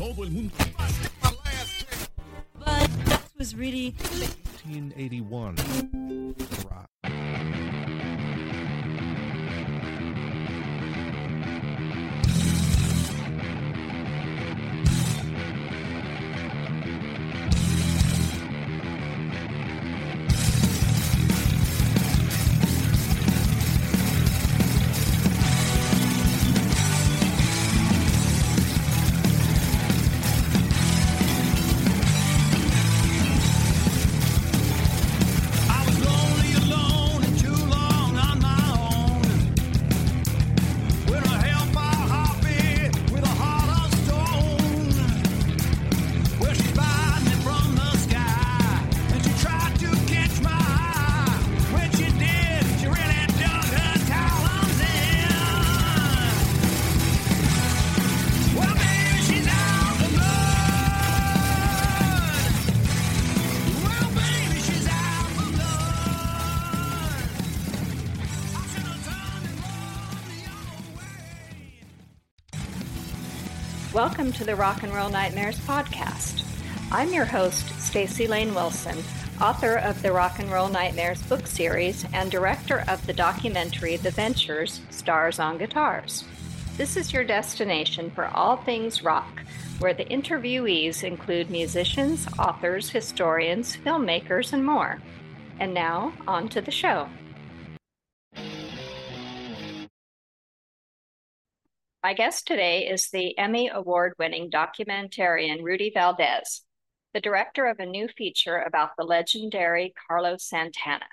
Todo el mundo. But that was really 1981. Rock. Welcome to the Rock and Roll Nightmares podcast. I'm your host, Staci Layne Wilson, author of the Rock and Roll Nightmares book series and director of the documentary The Ventures Stars on Guitars. This is your destination for all things rock, where the interviewees include musicians, authors, historians, filmmakers, and more. And now, on to the show. My guest today is the Emmy Award winning documentarian Rudy Valdez, the director of a new feature about the legendary Carlos Santana.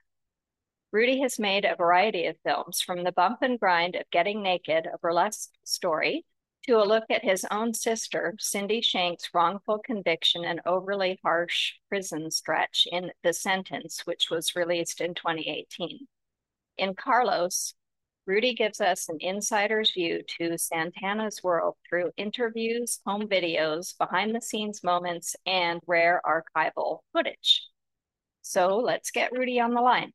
Rudy has made a variety of films from the bump and grind of Getting Naked, a burlesque story, to a look at his own sister, Cindy Shank's wrongful conviction and overly harsh prison stretch in The Sentence, which was released in 2018. In Carlos, Rudy gives us an insider's view to Santana's world through interviews, home videos, behind the scenes moments, and rare archival footage. So let's get Rudy on the line.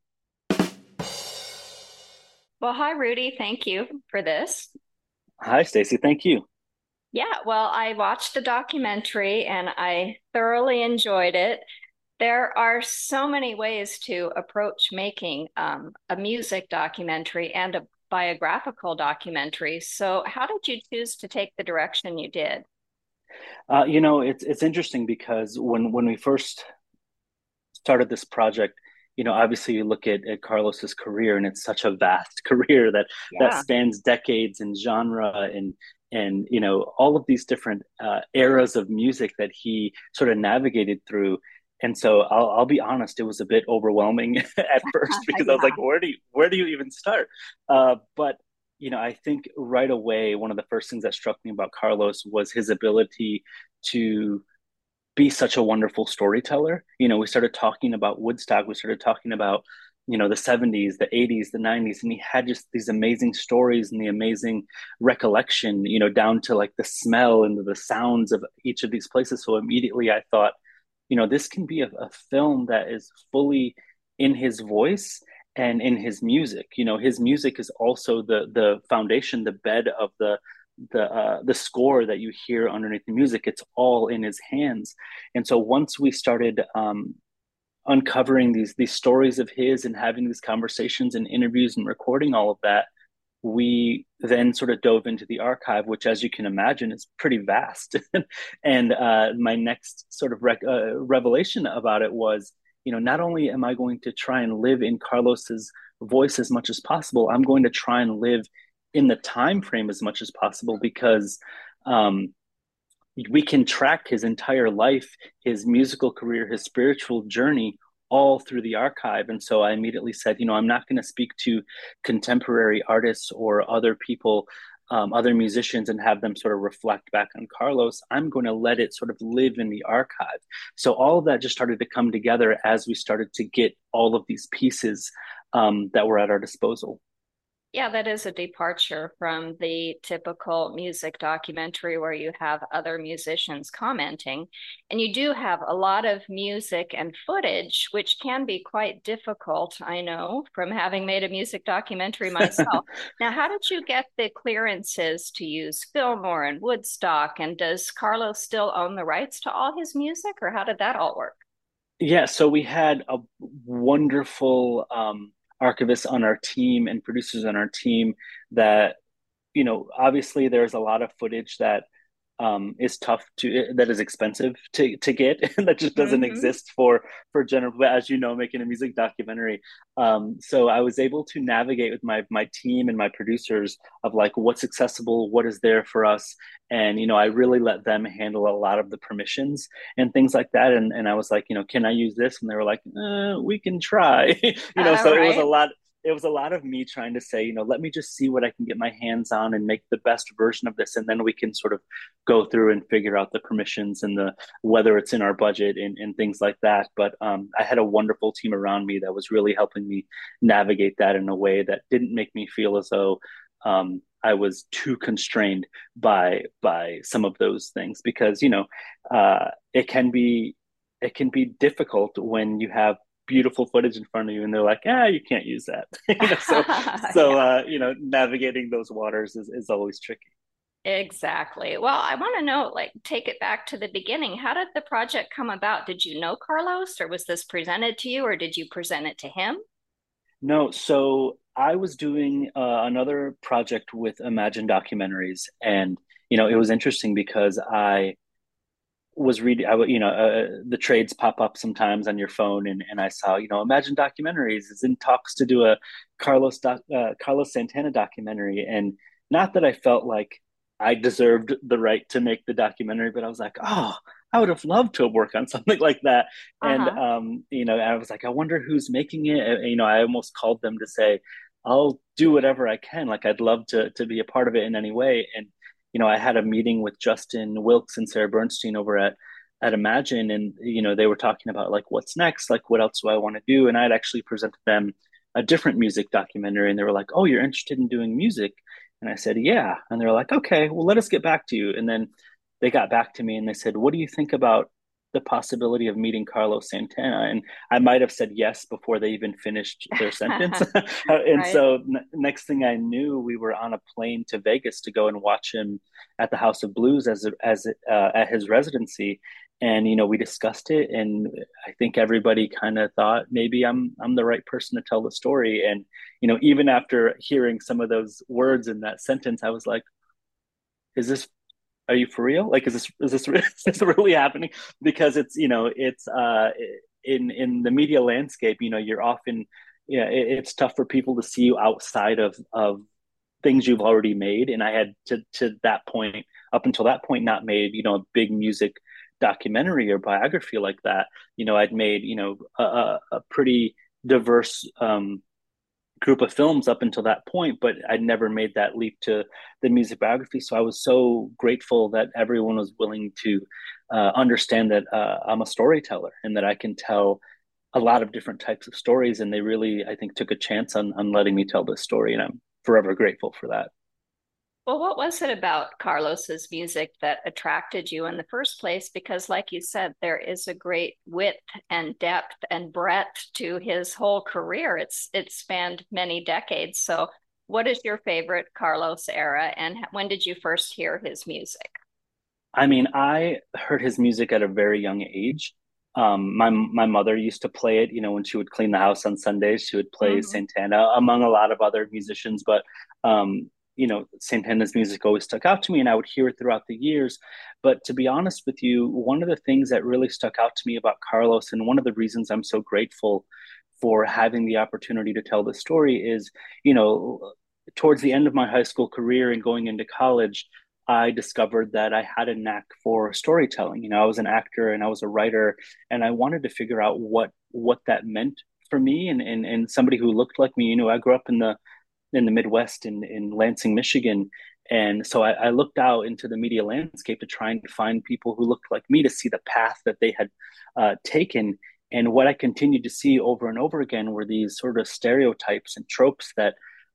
Well, hi, Rudy. Thank you for this. Hi, Staci. Thank you. Yeah, well, I watched the documentary and I thoroughly enjoyed it. There are so many ways to approach making um, a music documentary and a biographical documentary. So, how did you choose to take the direction you did? Uh, you know, it's it's interesting because when when we first started this project, you know, obviously you look at, at Carlos's career and it's such a vast career that Yeah. that spans decades and genre and and you know all of these different uh, eras of music that he sort of navigated through. And so I'll, I'll be honest, it was a bit overwhelming at first because I was like, where do you where do you even start? Uh, but you know, I think right away one of the first things that struck me about Carlos was his ability to be such a wonderful storyteller. You know, we started talking about Woodstock, we started talking about, you know, the 70s, the 80s, the 90s, and he had just these amazing stories and the amazing recollection, you know, down to like the smell and the sounds of each of these places. So immediately I thought, you know, this can be a, a film that is fully in his voice and in his music. You know, his music is also the the foundation, the bed of the the uh, the score that you hear underneath the music. It's all in his hands. And so once we started um, uncovering these these stories of his and having these conversations and interviews and recording all of that, we then sort of dove into the archive, which, as you can imagine, is pretty vast. and uh, my next sort of rec- uh, revelation about it was, you know, not only am I going to try and live in Carlos's voice as much as possible, I'm going to try and live in the time frame as much as possible because um, we can track his entire life, his musical career, his spiritual journey all through the archive. And so I immediately said, you know, I'm not going to speak to contemporary artists or other people, um, other musicians, and have them sort of reflect back on Carlos. I'm going to let it sort of live in the archive. So all of that just started to come together as we started to get all of these pieces um, that were at our disposal. Yeah, that is a departure from the typical music documentary where you have other musicians commenting. And you do have a lot of music and footage, which can be quite difficult, I know, from having made a music documentary myself. now, how did you get the clearances to use Fillmore and Woodstock? And does Carlos still own the rights to all his music, or how did that all work? Yeah, so we had a wonderful um, archivists on our team and producers on our team that you know obviously there's a lot of footage that um, is tough to that is expensive to to get and that just doesn't mm-hmm. exist for for general But as you know making a music documentary um, so i was able to navigate with my my team and my producers of like what's accessible what is there for us and you know i really let them handle a lot of the permissions and things like that and, and i was like you know can i use this and they were like uh, we can try you know uh, so right. it was a lot it was a lot of me trying to say, you know, let me just see what I can get my hands on and make the best version of this. And then we can sort of go through and figure out the permissions and the whether it's in our budget and, and things like that. But um, I had a wonderful team around me that was really helping me navigate that in a way that didn't make me feel as though um, I was too constrained by by some of those things because you know uh, it can be it can be difficult when you have beautiful footage in front of you and they're like ah you can't use that. You know, so so yeah. uh, you know navigating those waters is, is always tricky. Exactly. Well i want to know like take it back to the beginning. How did the project come about? Did you know carlos or was this presented to you or did you present it to him? No so i was doing uh, another project with imagine documentaries and you know it was interesting because i was reading, I you know, uh, the trades pop up sometimes on your phone, and, and I saw, you know, Imagine Documentaries is in talks to do a Carlos doc, uh, Carlos Santana documentary, and not that I felt like I deserved the right to make the documentary, but I was like, oh, I would have loved to work on something like that, uh-huh. and um, you know, I was like, I wonder who's making it. You know, I almost called them to say, I'll do whatever I can. Like, I'd love to to be a part of it in any way, and you know, I had a meeting with Justin Wilkes and Sarah Bernstein over at at Imagine, and you know, they were talking about like what's next, like what else do I want to do, and I'd actually presented them a different music documentary, and they were like, "Oh, you're interested in doing music?" And I said, "Yeah," and they were like, "Okay, well, let us get back to you." And then they got back to me and they said, "What do you think about the possibility of meeting Carlos Santana. And I might have said yes before they even finished their sentence. and right. so n- next thing I knew, we were on a plane to Vegas to go and watch him at the House of Blues as as uh, at his residency. And you know, we discussed it, and I think everybody kind of thought maybe I'm I'm the right person to tell the story. And you know, even after hearing some of those words in that sentence, I was like, "Is this are you for real? Like, is this is this, is this really happening? Because it's you know it's uh in in the media landscape, you know, you're often yeah, it, it's tough for people to see you outside of of things you've already made. And I had to to that point up until that point not made you know a big music documentary or biography like that. You know, I'd made you know a, a pretty diverse um, group of films up until that point, but I'd never made that leap to the music biography. So I was so grateful that everyone was willing to uh, understand that uh, I'm a storyteller and that I can tell a lot of different types of stories. And they really, I think, took a chance on, on letting me tell this story. And I'm forever grateful for that. Well, what was it about Carlos's music that attracted you in the first place? Because, like you said, there is a great width and depth and breadth to his whole career. It's it spanned many decades. So, what is your favorite Carlos era, and when did you first hear his music? I mean, I heard his music at a very young age. Um, my my mother used to play it. You know, when she would clean the house on Sundays, she would play mm-hmm. Santana among a lot of other musicians. But um, you know, Santana's music always stuck out to me and I would hear it throughout the years. But to be honest with you, one of the things that really stuck out to me about Carlos and one of the reasons I'm so grateful for having the opportunity to tell the story is, you know, towards the end of my high school career and going into college, I discovered that I had a knack for storytelling. You know, I was an actor and I was a writer and I wanted to figure out what what that meant for me and, and, and somebody who looked like me. You know, I grew up in the in the Midwest in, in Lansing, Michigan. And so I, I, looked out into the media landscape to try and find people who looked like me to see the path that they had uh, taken. And what I continued to see over and over again were these sort of stereotypes and tropes that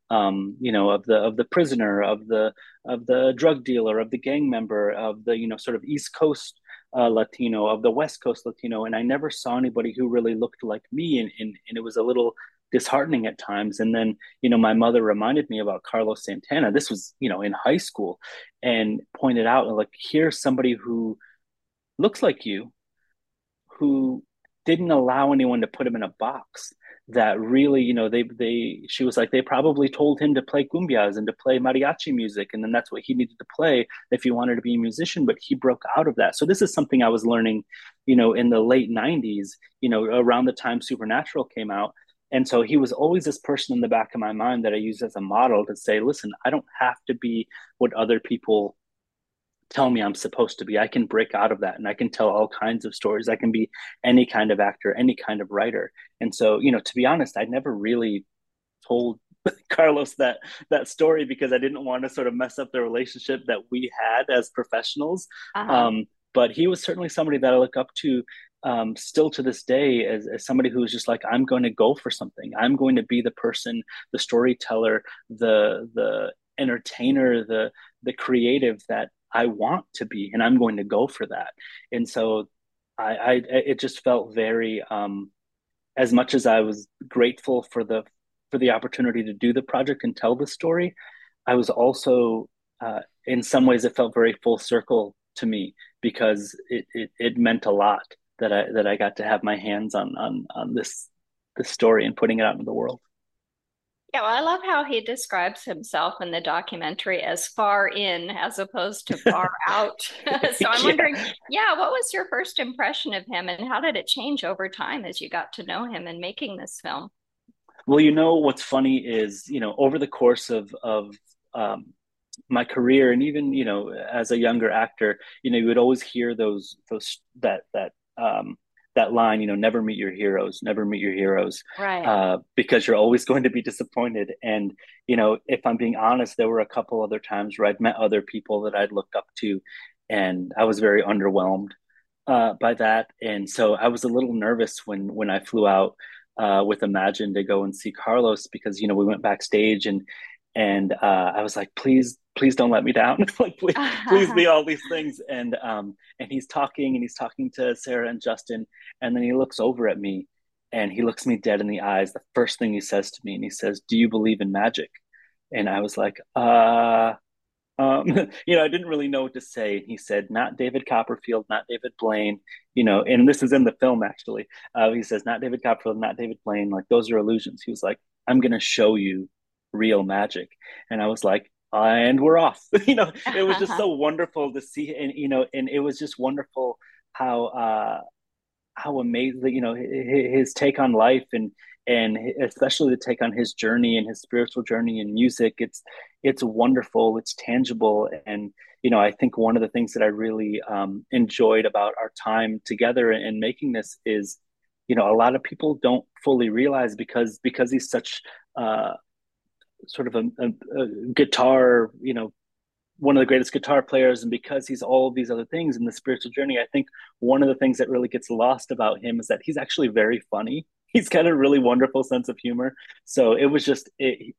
um, you know, of the of the prisoner, of the of the drug dealer, of the gang member, of the you know sort of East Coast uh, Latino, of the West Coast Latino, and I never saw anybody who really looked like me, and and, and it was a little disheartening at times. And then, you know, my mother reminded me about Carlos Santana. This was, you know, in high school and pointed out, like, here's somebody who looks like you, who didn't allow anyone to put him in a box that really, you know, they they she was like they probably told him to play cumbias and to play mariachi music, and then that's what he needed to play if he wanted to be a musician. But he broke out of that. So this is something I was learning, you know, in the late '90s, you know, around the time Supernatural came out. And so he was always this person in the back of my mind that I used as a model to say, listen, I don't have to be what other people tell me I'm supposed to be. I can break out of that and I can tell all kinds of stories. I can be any kind of actor, any kind of writer. And so, you know, to be honest, I never really told Carlos that that story because I didn't want to sort of mess up the relationship that we had as professionals. Uh-huh. Um, but he was certainly somebody that I look up to um, still to this day as, as somebody who's just like i'm going to go for something i'm going to be the person the storyteller the the entertainer the the creative that I want to be, and I'm going to go for that. And so, I, I it just felt very, um, as much as I was grateful for the for the opportunity to do the project and tell the story, I was also, uh, in some ways, it felt very full circle to me because it, it, it meant a lot that I that I got to have my hands on on on this this story and putting it out into the world. Yeah, well, I love how he describes himself in the documentary as far in as opposed to far out. so I'm yeah. wondering, yeah, what was your first impression of him and how did it change over time as you got to know him in making this film? Well, you know what's funny is, you know, over the course of of um, my career and even, you know, as a younger actor, you know, you would always hear those those that that um, that line, you know, never meet your heroes, never meet your heroes, right? Uh, because you're always going to be disappointed. And you know, if I'm being honest, there were a couple other times where I'd met other people that I'd looked up to, and I was very underwhelmed uh, by that. And so I was a little nervous when when I flew out uh, with Imagine to go and see Carlos because you know we went backstage and and uh, I was like, please, please don't let me down. like, please, please be all these things. And um, and he's talking and he's talking to Sarah and Justin, and then he looks over at me, and he looks me dead in the eyes. The first thing he says to me, and he says, "Do you believe in magic?" And I was like, uh. Um, you know, I didn't really know what to say. He said, "Not David Copperfield, not David Blaine." You know, and this is in the film actually. Uh, he says, "Not David Copperfield, not David Blaine. Like those are illusions." He was like, "I'm going to show you real magic. And i was like and we're off. You know it was just so wonderful to see and you know and it was just wonderful how uh how amazing you know his take on life and and especially the take on his journey and his spiritual journey in music. It's it's wonderful. It's tangible. And you know i think one of the things that i really um, enjoyed about our time together and making this is you know a lot of people don't fully realize because because he's such uh, sort of a, a, a guitar, you know, one of the greatest guitar players. And because he's all of these other things in the spiritual journey i think one of the things that really gets lost about him is that he's actually very funny. He's got a really wonderful sense of humor. So it was just it,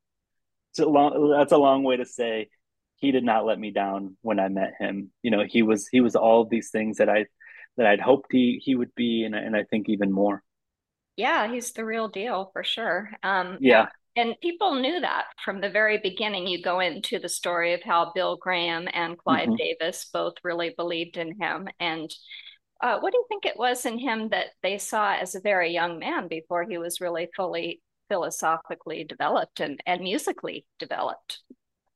it's a long, that's a long way to say he did not let me down when i met him. You know he was he was all of these things that i that i'd hoped he he would be. And, and i think even more. Yeah he's the real deal for sure. Um yeah and people knew that from the very beginning. You go into the story of how Bill Graham and Clive mm-hmm. Davis both really believed in him. And uh, what do you think it was in him that they saw as a very young man before he was really fully philosophically developed and, and musically developed?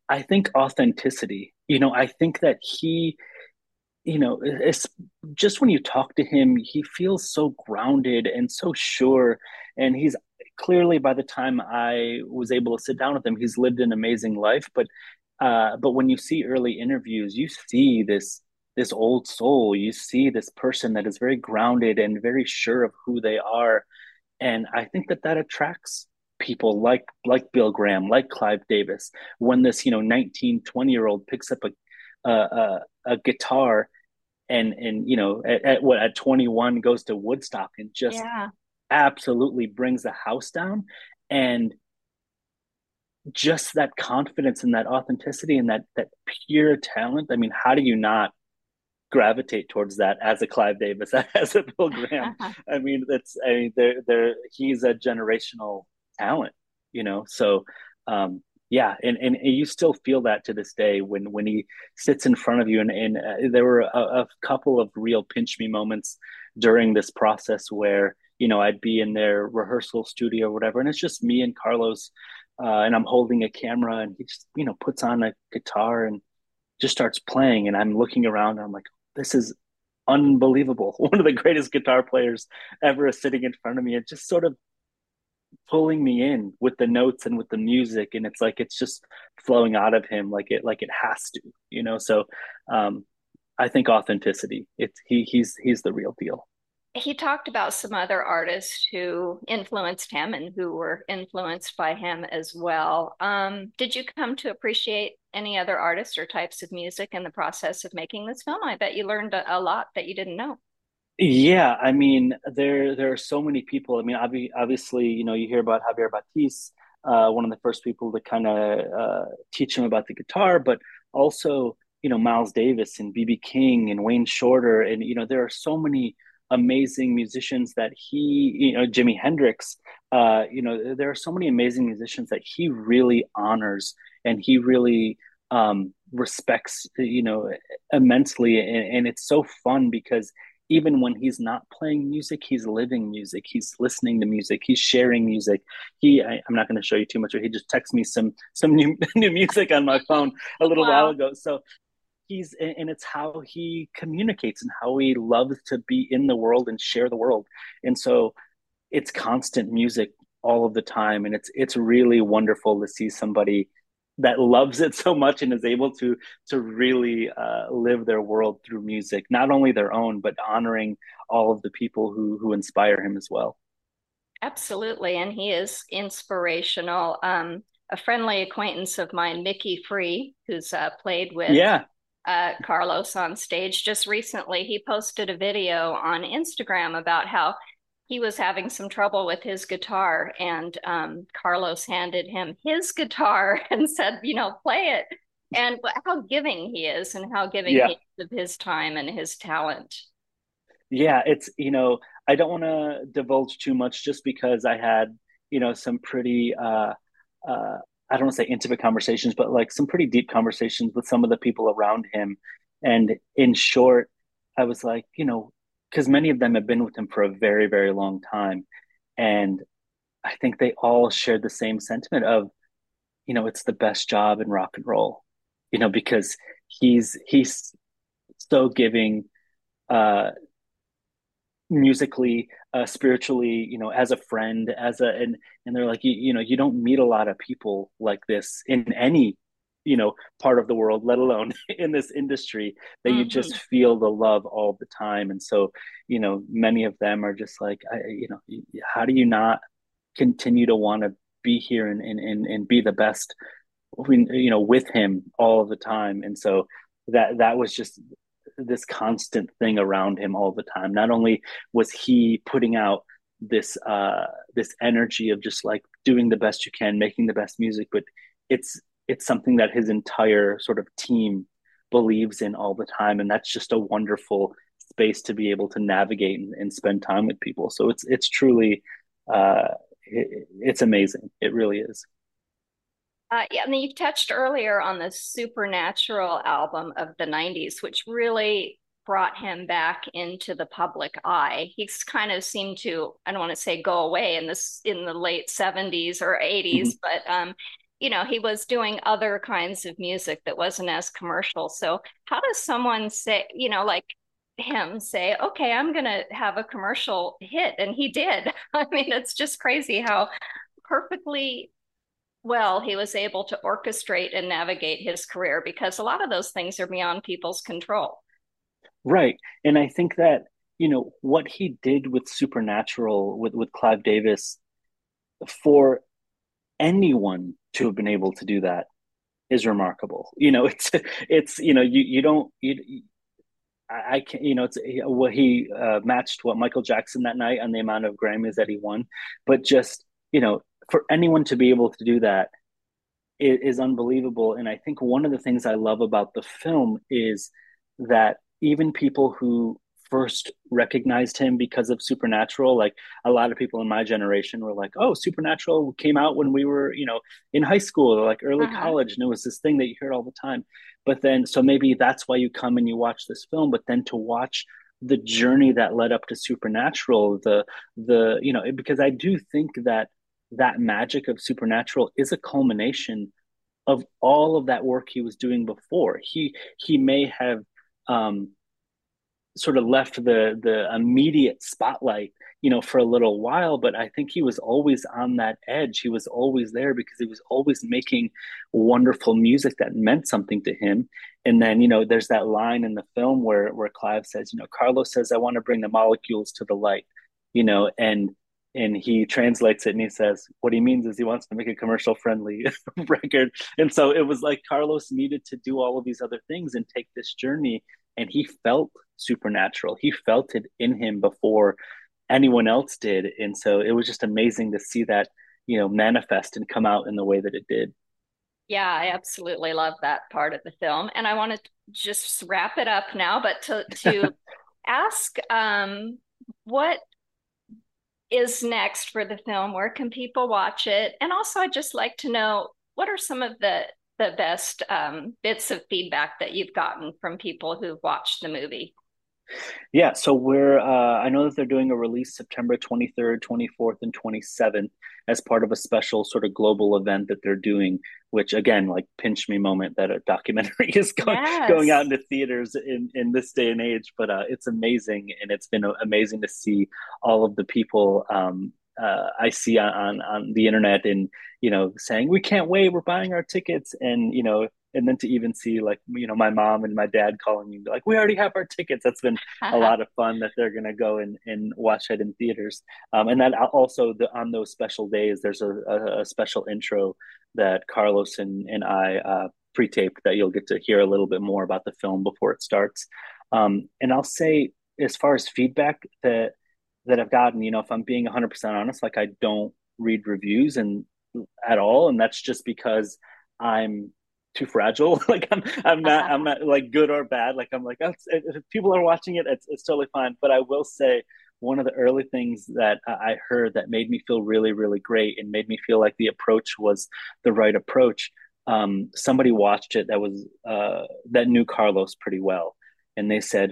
I think authenticity. You know, I think that he, you know, it's just when you talk to him, he feels so grounded and so sure. And he's clearly by the time I was able to sit down with him, he's lived an amazing life. But uh, but when you see early interviews, you see this this old soul. You see this person that is very grounded and very sure of who they are, and I think that that attracts people like like Bill Graham, like Clive Davis. When this you know 19, 20 year old picks up a a, a guitar and and you know at, at, what at 21 goes to Woodstock and just yeah absolutely brings the house down and just that confidence and that authenticity and that that pure talent. I mean, how do you not gravitate towards that as a Clive Davis, as a Bill Graham? I mean, that's I mean, there there he's a generational talent, you know. So um, yeah, and, and you still feel that to this day when when he sits in front of you. And, and uh, there were a, a couple of real pinch me moments during this process where you know I'd be in their rehearsal studio or whatever, and it's just me and Carlos uh, and I'm holding a camera, and he just you know puts on a guitar and just starts playing, and I'm looking around, I'm like, this is unbelievable. One of the greatest guitar players ever is sitting in front of me, and just sort of pulling me in with the notes and with the music, and it's like it's just flowing out of him like it like it has to, you know. So um, I think authenticity. It's he he's he's the real deal he talked about some other artists who influenced him and who were influenced by him as well. Um, did you come to appreciate any other artists or types of music in the process of making this film? I bet you learned a, a lot that you didn't know. Yeah, I mean, there there are so many people. I mean, obviously, you know, you hear about Javier Batiz, uh, one of the first people to kind of uh, teach him about the guitar, but also, you know, Miles Davis and BB King and Wayne Shorter, and you know, there are so many amazing musicians that he, you know, Jimi Hendrix, uh, you know, there are so many amazing musicians that he really honors and he really um, respects, you know, immensely. And, and it's so fun because even when he's not playing music, he's living music. He's listening to music. He's sharing music. He, I, am not going to show you too much, but he just texted me some some new new music on my phone a little wow. while ago. So he's and it's how he communicates and how he loves to be in the world and share the world. And so it's constant music all of the time and it's it's really wonderful to see somebody that loves it so much and is able to to really uh, live their world through music not only their own but honoring all of the people who who inspire him as well. Absolutely and he is inspirational. Um a friendly acquaintance of mine, Mickey Free, who's uh, played with yeah uh, Carlos on stage just recently. He posted a video on Instagram about how he was having some trouble with his guitar, and um, Carlos handed him his guitar and said, "You know, play it." And how giving he is, and how giving yeah. he is of his time and his talent. Yeah, it's you know I don't want to divulge too much just because I had you know some pretty uh, uh, I don't want to say intimate conversations, but like some pretty deep conversations with some of the people around him. And in short, I was like, you know, because many of them have been with him for a very, very long time. And I think they all shared the same sentiment of, you know, it's the best job in rock and roll, you know, because he's he's so giving uh musically uh, spiritually you know as a friend as a and and they're like you, you know you don't meet a lot of people like this in any you know part of the world let alone in this industry that mm-hmm. you just feel the love all the time and so you know many of them are just like I, you know how do you not continue to want to be here and, and and and be the best you know with him all the time and so that that was just this constant thing around him all the time. Not only was he putting out this uh this energy of just like doing the best you can, making the best music, but it's it's something that his entire sort of team believes in all the time, and that's just a wonderful space to be able to navigate and, and spend time with people. So it's it's truly uh, it, it's amazing. It really is. Uh, yeah, I mean, you touched earlier on the Supernatural album of the 90s, which really brought him back into the public eye. He's kind of seemed to, I don't want to say go away in this in the late 70s or 80s, mm-hmm. but um, you know, he was doing other kinds of music that wasn't as commercial. So how does someone say, you know, like him say, okay, I'm going to have a commercial hit? And he did. I mean, it's just crazy how perfectly well he was able to orchestrate and navigate his career because a lot of those things are beyond people's control. Right. And i think that you know what he did with supernatural with with clive davis for anyone to have been able to do that is remarkable. You know it's it's you know you you don't you I, can't, you know, it's what he uh, matched what Michael Jackson that night on the amount of Grammys that he won, but just you know, for anyone to be able to do that is, is unbelievable. And I think one of the things I love about the film is that even people who first recognized him because of Supernatural. Like a lot of people in my generation were like, "Oh, Supernatural came out when we were, you know, in high school or like early uh-huh. college, and it was this thing that you heard all the time." But then, so maybe that's why you come and you watch this film. But then to watch the journey that led up to Supernatural, the the you know, because I do think that that magic of Supernatural is a culmination of all of that work he was doing before. He he may have um, sort of left the the immediate spotlight you know for a little while but i think he was always on that edge he was always there because he was always making wonderful music that meant something to him and then you know there's that line in the film where where clive says you know carlos says i want to bring the molecules to the light you know and and he translates it and he says what he means is he wants to make a commercial friendly record and so it was like carlos needed to do all of these other things and take this journey and he felt supernatural. He felt it in him before anyone else did. And so it was just amazing to see that, you know, manifest and come out in the way that it did. Yeah, I absolutely love that part of the film. And I want to just wrap it up now, but to, to ask um, what is next for the film? Where can people watch it? And also, I'd just like to know what are some of the the best um, bits of feedback that you've gotten from people who've watched the movie? Yeah, so we're uh, I know that they're doing a release September 23rd, 24th, and 27th as part of a special sort of global event that they're doing. Which again, like pinch me moment that a documentary is going yes. going out into theaters in in this day and age. But uh, it's amazing, and it's been amazing to see all of the people um, uh, I see on, on the internet and you know saying we can't wait, we're buying our tickets, and you know, and then to even see like you know my mom and my dad calling me like we already have our tickets. That's been a lot of fun that they're gonna go and, and watch it in theaters. Um, and that also the, on those special days, there's a, a, a special intro that Carlos and and I uh, pre-taped that you'll get to hear a little bit more about the film before it starts. Um, and I'll say as far as feedback that that I've gotten, you know, if I'm being 100% honest, like I don't read reviews and at all, and that's just because I'm too fragile. like I'm, I'm not, I'm not like good or bad. Like I'm like, oh, if people are watching it, it's, it's totally fine. But I will say, one of the early things that I heard that made me feel really, really great and made me feel like the approach was the right approach. Um, somebody watched it that was uh, that knew Carlos pretty well, and they said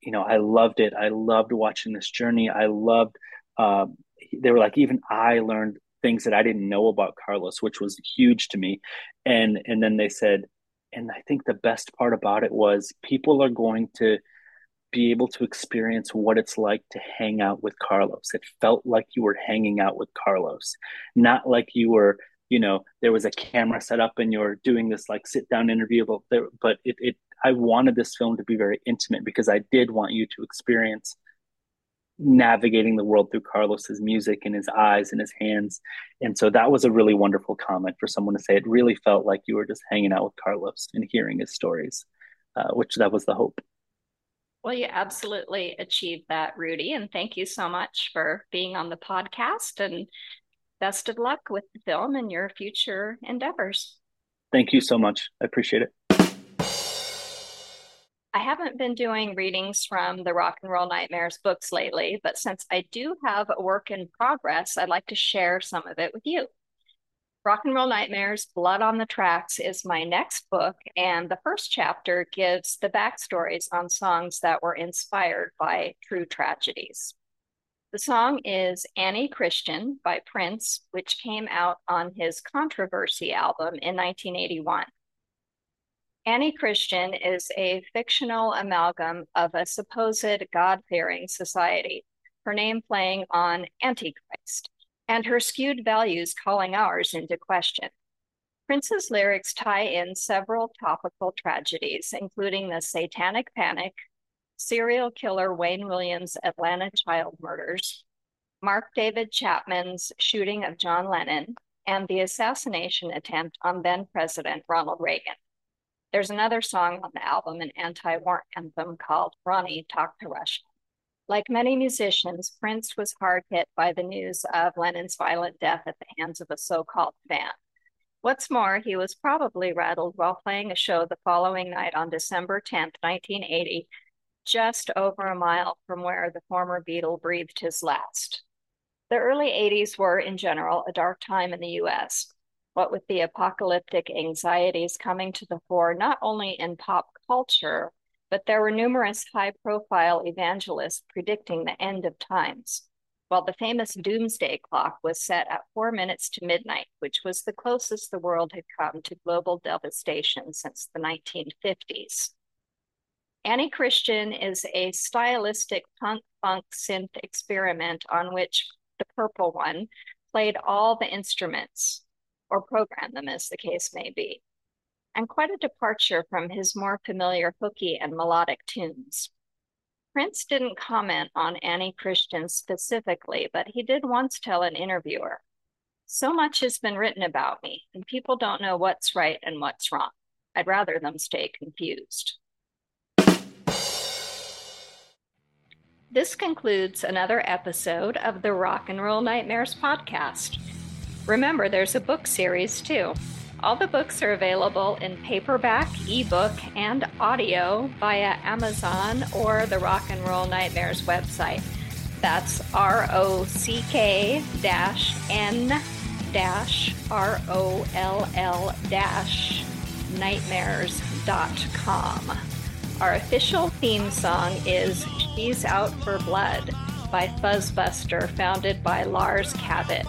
you know, I loved it. I loved watching this journey. I loved, uh, they were like, even I learned things that I didn't know about Carlos, which was huge to me. And, and then they said, and I think the best part about it was people are going to be able to experience what it's like to hang out with Carlos. It felt like you were hanging out with Carlos, not like you were, you know, there was a camera set up and you're doing this like sit down interview, but but it, it I wanted this film to be very intimate because I did want you to experience navigating the world through Carlos's music and his eyes and his hands. And so that was a really wonderful comment for someone to say. It really felt like you were just hanging out with Carlos and hearing his stories, uh, which that was the hope. Well, you absolutely achieved that, Rudy. And thank you so much for being on the podcast. And best of luck with the film and your future endeavors. Thank you so much. I appreciate it. I haven't been doing readings from the Rock and Roll Nightmares books lately, but since I do have a work in progress, I'd like to share some of it with you. Rock and Roll Nightmares Blood on the Tracks is my next book, and the first chapter gives the backstories on songs that were inspired by true tragedies. The song is Annie Christian by Prince, which came out on his Controversy album in 1981. Annie Christian is a fictional amalgam of a supposed God fearing society, her name playing on Antichrist, and her skewed values calling ours into question. Prince's lyrics tie in several topical tragedies, including the Satanic Panic, serial killer Wayne Williams' Atlanta child murders, Mark David Chapman's shooting of John Lennon, and the assassination attempt on then President Ronald Reagan. There's another song on the album, an anti war anthem called Ronnie Talk to Russia. Like many musicians, Prince was hard hit by the news of Lennon's violent death at the hands of a so called fan. What's more, he was probably rattled while playing a show the following night on December 10th, 1980, just over a mile from where the former Beatle breathed his last. The early 80s were, in general, a dark time in the US, what with the apocalyptic anxieties coming to the fore not only in pop culture, but there were numerous high profile evangelists predicting the end of times while the famous doomsday clock was set at four minutes to midnight, which was the closest the world had come to global devastation since the 1950s. Annie Christian is a stylistic punk funk synth experiment on which the purple one played all the instruments, or program them as the case may be, and quite a departure from his more familiar hooky and melodic tunes. Prince didn't comment on Annie Christian specifically, but he did once tell an interviewer So much has been written about me, and people don't know what's right and what's wrong. I'd rather them stay confused. This concludes another episode of the Rock and Roll Nightmares podcast. Remember, there's a book series too. All the books are available in paperback, ebook, and audio via Amazon or the Rock and Roll Nightmares website. That's R O C K dash N dash R O L L dash nightmares.com. Our official theme song is She's Out for Blood by Fuzzbuster, founded by Lars Cabot.